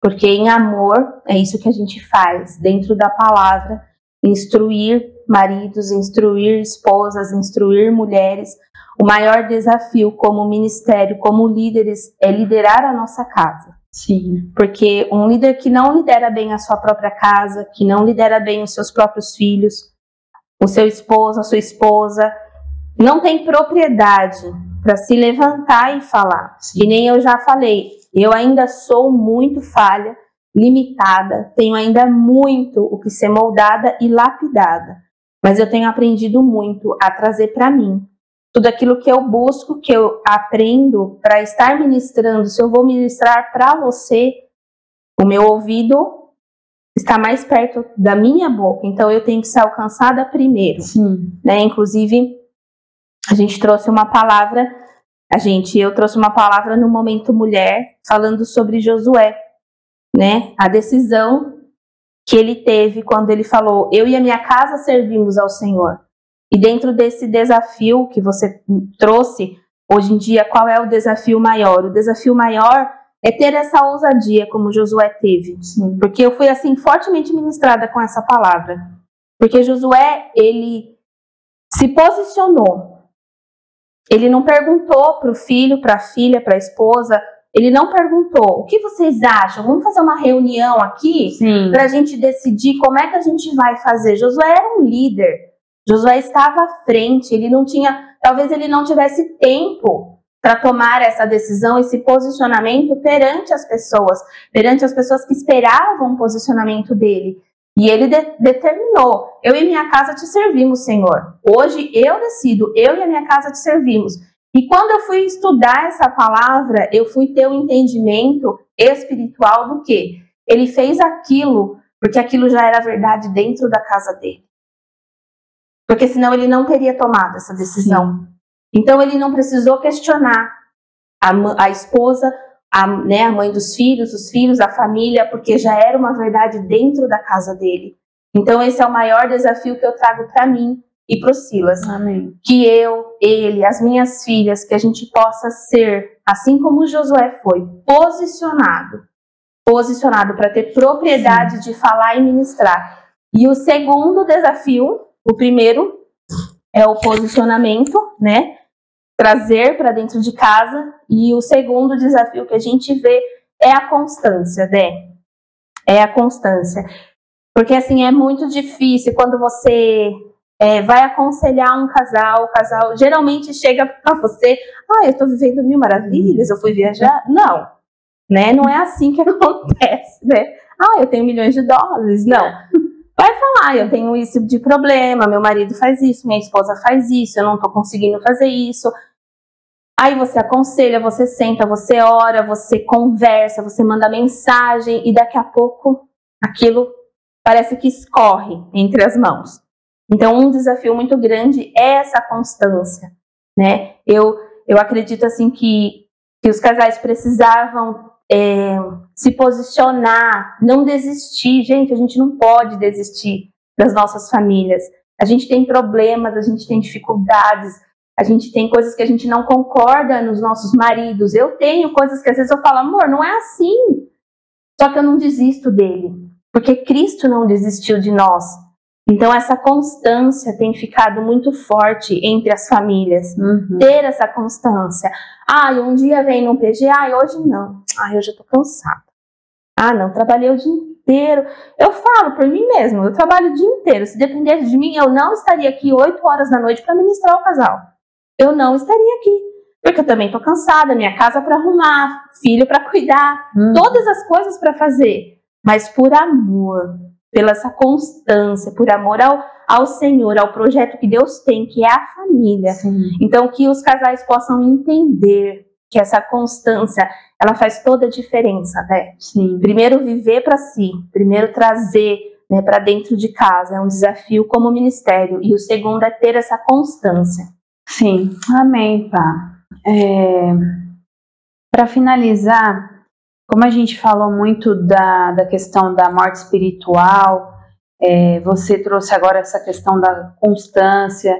B: porque em amor é isso que a gente faz, dentro da palavra, instruir maridos, instruir esposas, instruir mulheres. O maior desafio como ministério, como líderes, é liderar a nossa casa.
A: Sim.
B: Porque um líder que não lidera bem a sua própria casa, que não lidera bem os seus próprios filhos, o seu esposo, a sua esposa, não tem propriedade para se levantar e falar. Sim. E nem eu já falei, eu ainda sou muito falha, limitada, tenho ainda muito o que ser moldada e lapidada. Mas eu tenho aprendido muito a trazer para mim tudo aquilo que eu busco, que eu aprendo para estar ministrando. Se eu vou ministrar para você, o meu ouvido está mais perto da minha boca, então eu tenho que ser alcançada primeiro.
A: Sim.
B: Né? Inclusive, a gente trouxe uma palavra, a gente, eu trouxe uma palavra no momento mulher, falando sobre Josué, né? A decisão que ele teve quando ele falou: Eu e a minha casa servimos ao Senhor. E dentro desse desafio que você trouxe, hoje em dia, qual é o desafio maior? O desafio maior é ter essa ousadia como Josué teve. Sim. Porque eu fui assim fortemente ministrada com essa palavra. Porque Josué, ele se posicionou. Ele não perguntou para o filho, para a filha, para a esposa, ele não perguntou o que vocês acham, vamos fazer uma reunião aqui para a gente decidir como é que a gente vai fazer. Josué era um líder, Josué estava à frente, ele não tinha, talvez ele não tivesse tempo para tomar essa decisão, esse posicionamento perante as pessoas, perante as pessoas que esperavam o posicionamento dele. E ele de determinou: eu e minha casa te servimos, Senhor. Hoje eu decido, eu e a minha casa te servimos. E quando eu fui estudar essa palavra, eu fui ter um entendimento espiritual do que ele fez aquilo porque aquilo já era verdade dentro da casa dele. Porque senão ele não teria tomado essa decisão. Sim. Então ele não precisou questionar a, a esposa, a, né, a mãe dos filhos, os filhos, a família, porque já era uma verdade dentro da casa dele. Então esse é o maior desafio que eu trago para mim e para o Silas.
A: Amém.
B: Que eu, ele, as minhas filhas, que a gente possa ser, assim como Josué foi, posicionado, posicionado para ter propriedade Sim. de falar e ministrar. E o segundo desafio, o primeiro é o posicionamento, né? trazer para dentro de casa. E o segundo desafio que a gente vê é a constância, né? É a constância. Porque assim é muito difícil quando você é, vai aconselhar um casal, o casal geralmente chega para você, ah, eu estou vivendo mil maravilhas, eu fui viajar. Não, né? Não é assim que acontece, né? Ah, eu tenho milhões de dólares. Não. Vai falar, eu tenho isso de problema, meu marido faz isso, minha esposa faz isso, eu não estou conseguindo fazer isso. Aí você aconselha, você senta, você ora, você conversa, você manda mensagem e daqui a pouco aquilo parece que escorre entre as mãos. Então, um desafio muito grande é essa constância, né? Eu, eu acredito assim que, que os casais precisavam é, se posicionar, não desistir. Gente, a gente não pode desistir das nossas famílias. A gente tem problemas, a gente tem dificuldades, a gente tem coisas que a gente não concorda nos nossos maridos. Eu tenho coisas que às vezes eu falo, amor, não é assim. Só que eu não desisto dele, porque Cristo não desistiu de nós. Então, essa constância tem ficado muito forte entre as famílias.
A: Uhum.
B: Ter essa constância. Ah, um dia vem no PG, ah, hoje não. Ah, eu já tô cansada. Ah, não, trabalhei o dia inteiro. Eu falo por mim mesmo, eu trabalho o dia inteiro. Se dependesse de mim, eu não estaria aqui 8 horas da noite para ministrar o casal. Eu não estaria aqui. Porque eu também tô cansada, minha casa para arrumar, filho para cuidar,
A: Uhum.
B: todas as coisas para fazer. Mas por amor, pela essa constância, por amor ao, ao Senhor, ao projeto que Deus tem, que é a família.
A: Sim.
B: Então, que os casais possam entender que essa constância, ela faz toda a diferença, né?
A: Sim.
B: Primeiro, viver para si, primeiro, trazer né, para dentro de casa, é um desafio como ministério. E o segundo é ter essa constância.
A: Sim. Amém, pá. É... Para finalizar, como a gente falou muito da, da questão da morte espiritual, é, você trouxe agora essa questão da constância,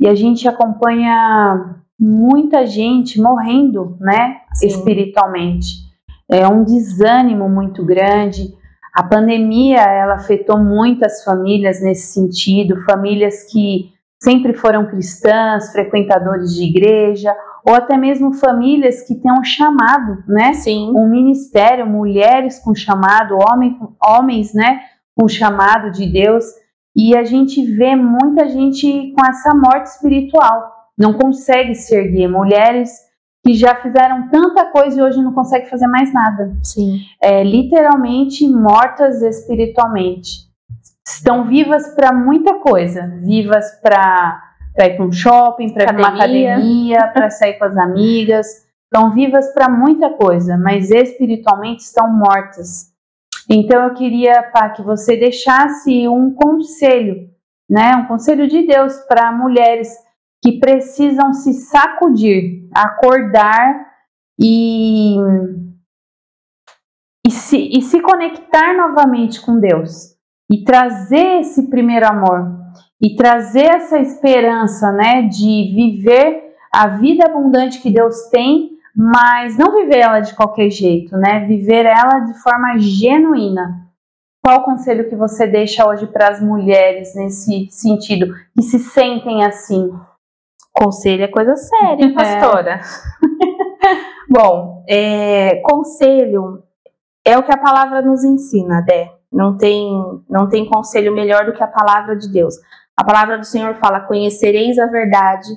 A: e a gente acompanha muita gente morrendo, né,
B: Sim.
A: espiritualmente. É um desânimo muito grande. A pandemia, ela afetou muitas famílias nesse sentido, famílias que sempre foram cristãs, frequentadores de igreja, ou até mesmo famílias que têm um chamado, né?
B: Sim.
A: Um ministério, mulheres com chamado, homem, homens, né? Com chamado de Deus. E a gente vê muita gente com essa morte espiritual, não consegue se erguer. Mulheres que já fizeram tanta coisa e hoje não conseguem fazer mais nada
B: Sim.
A: é, literalmente mortas espiritualmente. Estão vivas para muita coisa, vivas para ir para um shopping, para ir para uma
B: Academia.
A: para sair com as amigas. Estão vivas para muita coisa, mas espiritualmente estão mortas. Então eu queria, Pá, que você deixasse um conselho, né? Um conselho de Deus para mulheres que precisam se sacudir, acordar e e se, e se conectar novamente com Deus e trazer esse primeiro amor e trazer essa esperança, né, de viver a vida abundante que Deus tem, mas não viver ela de qualquer jeito, né, viver ela de forma genuína. Qual o conselho que você deixa hoje para as mulheres nesse sentido, que se sentem assim?
B: Conselho é coisa séria,
A: É.
B: pastora. Bom, é, conselho é o que a palavra nos ensina, Dé. Não tem, não tem conselho melhor do que a palavra de Deus. A palavra do Senhor fala: Conhecereis a verdade,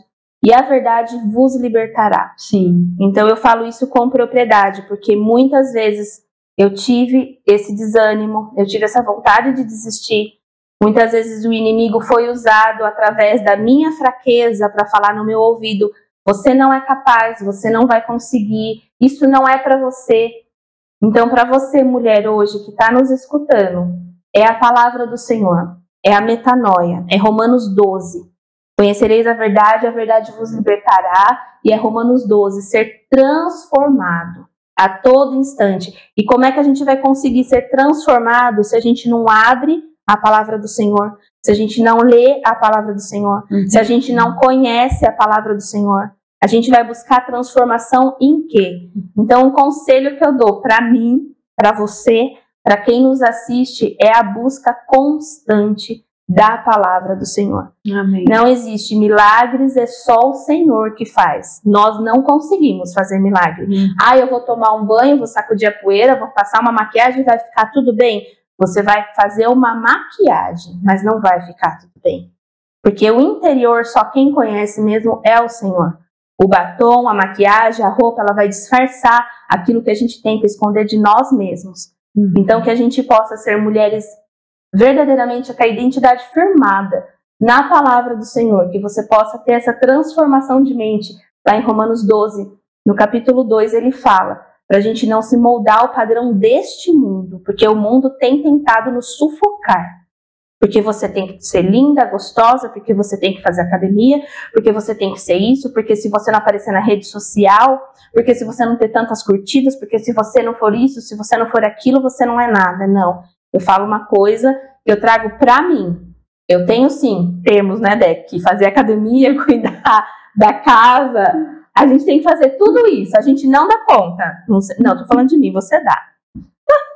B: e a verdade vos libertará.
A: Sim.
B: Então eu falo isso com propriedade, porque muitas vezes eu tive esse desânimo, eu tive essa vontade de desistir. Muitas vezes o inimigo foi usado através da minha fraqueza para falar no meu ouvido: você não é capaz, você não vai conseguir, isso não é para você. Então, para você, mulher, hoje que está nos escutando, é a palavra do Senhor, é a metanoia, é Romanos 12. Conhecereis a verdade, a verdade vos libertará, e é Romanos 12, ser transformado a todo instante. E como é que a gente vai conseguir ser transformado se a gente não abre a palavra do Senhor, se a gente não lê a palavra do Senhor, se a gente não conhece a palavra do Senhor? A gente vai buscar transformação em quê? Então, o conselho que eu dou para mim, para você, para quem nos assiste, é a busca constante da palavra do Senhor.
A: Amém.
B: Não existe milagres, é só o Senhor que faz. Nós não conseguimos fazer milagre.
A: Hum.
B: Ah, eu vou tomar um banho, vou sacudir a poeira, vou passar uma maquiagem e vai ficar tudo bem. Você vai fazer uma maquiagem, mas não vai ficar tudo bem. Porque o interior, só quem conhece mesmo é o Senhor. O batom, a maquiagem, a roupa, ela vai disfarçar aquilo que a gente tenta esconder de nós mesmos.
A: Uhum.
B: Então, que a gente possa ser mulheres verdadeiramente com a identidade firmada na palavra do Senhor, que você possa ter essa transformação de mente. Lá em Romanos 12, no capítulo 2, ele fala para a gente não se moldar ao padrão deste mundo, porque o mundo tem tentado nos sufocar. Porque você tem que ser linda, gostosa, porque você tem que fazer academia, porque você tem que ser isso, porque se você não aparecer na rede social, porque se você não ter tantas curtidas, porque se você não for isso, se você não for aquilo, você não é nada. Não. Eu falo uma coisa que eu trago pra mim. Eu tenho sim termos, né, Deck? Fazer academia, cuidar da casa. A gente tem que fazer tudo isso. A gente não dá conta. Não, não tô falando de mim, você dá.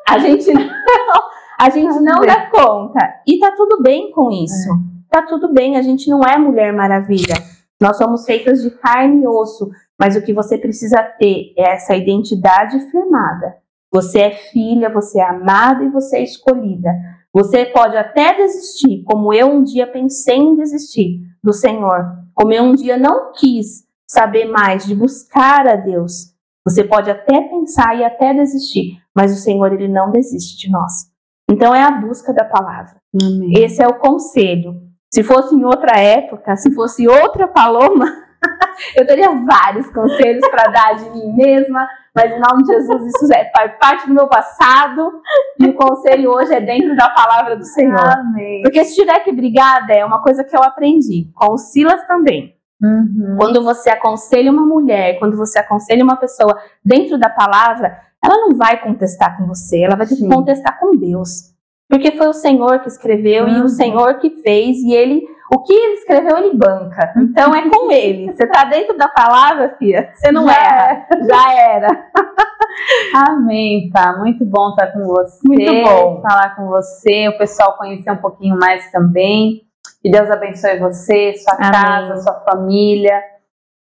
B: A gente não, a gente não dá conta. E tá tudo bem com isso. É. Tá tudo bem, a gente não é mulher maravilha. Nós somos feitas de carne e osso, mas o que você precisa ter é essa identidade firmada. Você é filha, você é amada e você é escolhida. Você pode até desistir, como eu um dia pensei em desistir do Senhor, como eu um dia não quis saber mais de buscar a Deus. Você pode até pensar e até desistir, mas o Senhor ele não desiste de nós. Então é a busca da palavra. Amém. Esse é o conselho. Se fosse em outra época, se fosse outra paloma, eu teria vários conselhos para dar de mim mesma, mas em nome de Jesus isso é parte do meu passado e o conselho hoje é dentro da palavra do Senhor. Amém. Porque se tiver que brigar, é uma coisa que eu aprendi com o Silas também. Uhum. Quando você aconselha uma mulher, quando você aconselha uma pessoa dentro da palavra, ela não vai contestar com você, ela vai que contestar com Deus. Porque foi o Senhor que escreveu uhum. e o Senhor que fez, e ele, o que ele escreveu, ele banca. Então é com ele. Você tá dentro da palavra, filha, você não já erra. É. Já era.
A: Amém, tá? Muito bom estar com você.
B: Muito bom.
A: Falar com você, o pessoal conhecer um pouquinho mais também. Que Deus abençoe você, sua Amém. casa, sua família.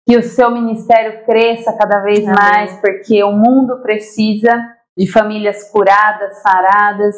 A: Que o seu ministério cresça cada vez Amém. mais, porque o mundo precisa de famílias curadas, saradas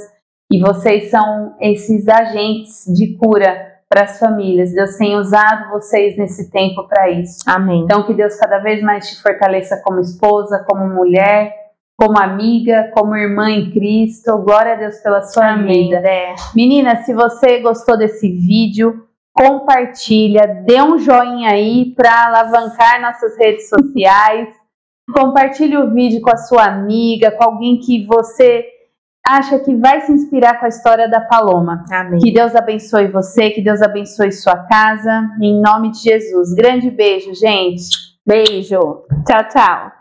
A: e vocês são esses agentes de cura para as famílias. Deus tem usado vocês nesse tempo para isso.
B: Amém.
A: Então, que Deus cada vez mais te fortaleça como esposa, como mulher, como amiga, como irmã em Cristo. Glória a Deus pela sua Amém. vida. É. Menina, se você gostou desse vídeo, compartilha, dê um joinha aí para alavancar nossas redes sociais. Compartilhe o vídeo com a sua amiga, com alguém que você acha que vai se inspirar com a história da Paloma.
B: Amém.
A: Que Deus abençoe você, que Deus abençoe sua casa, em nome de Jesus. Grande beijo, gente.
B: Beijo. Tchau, tchau.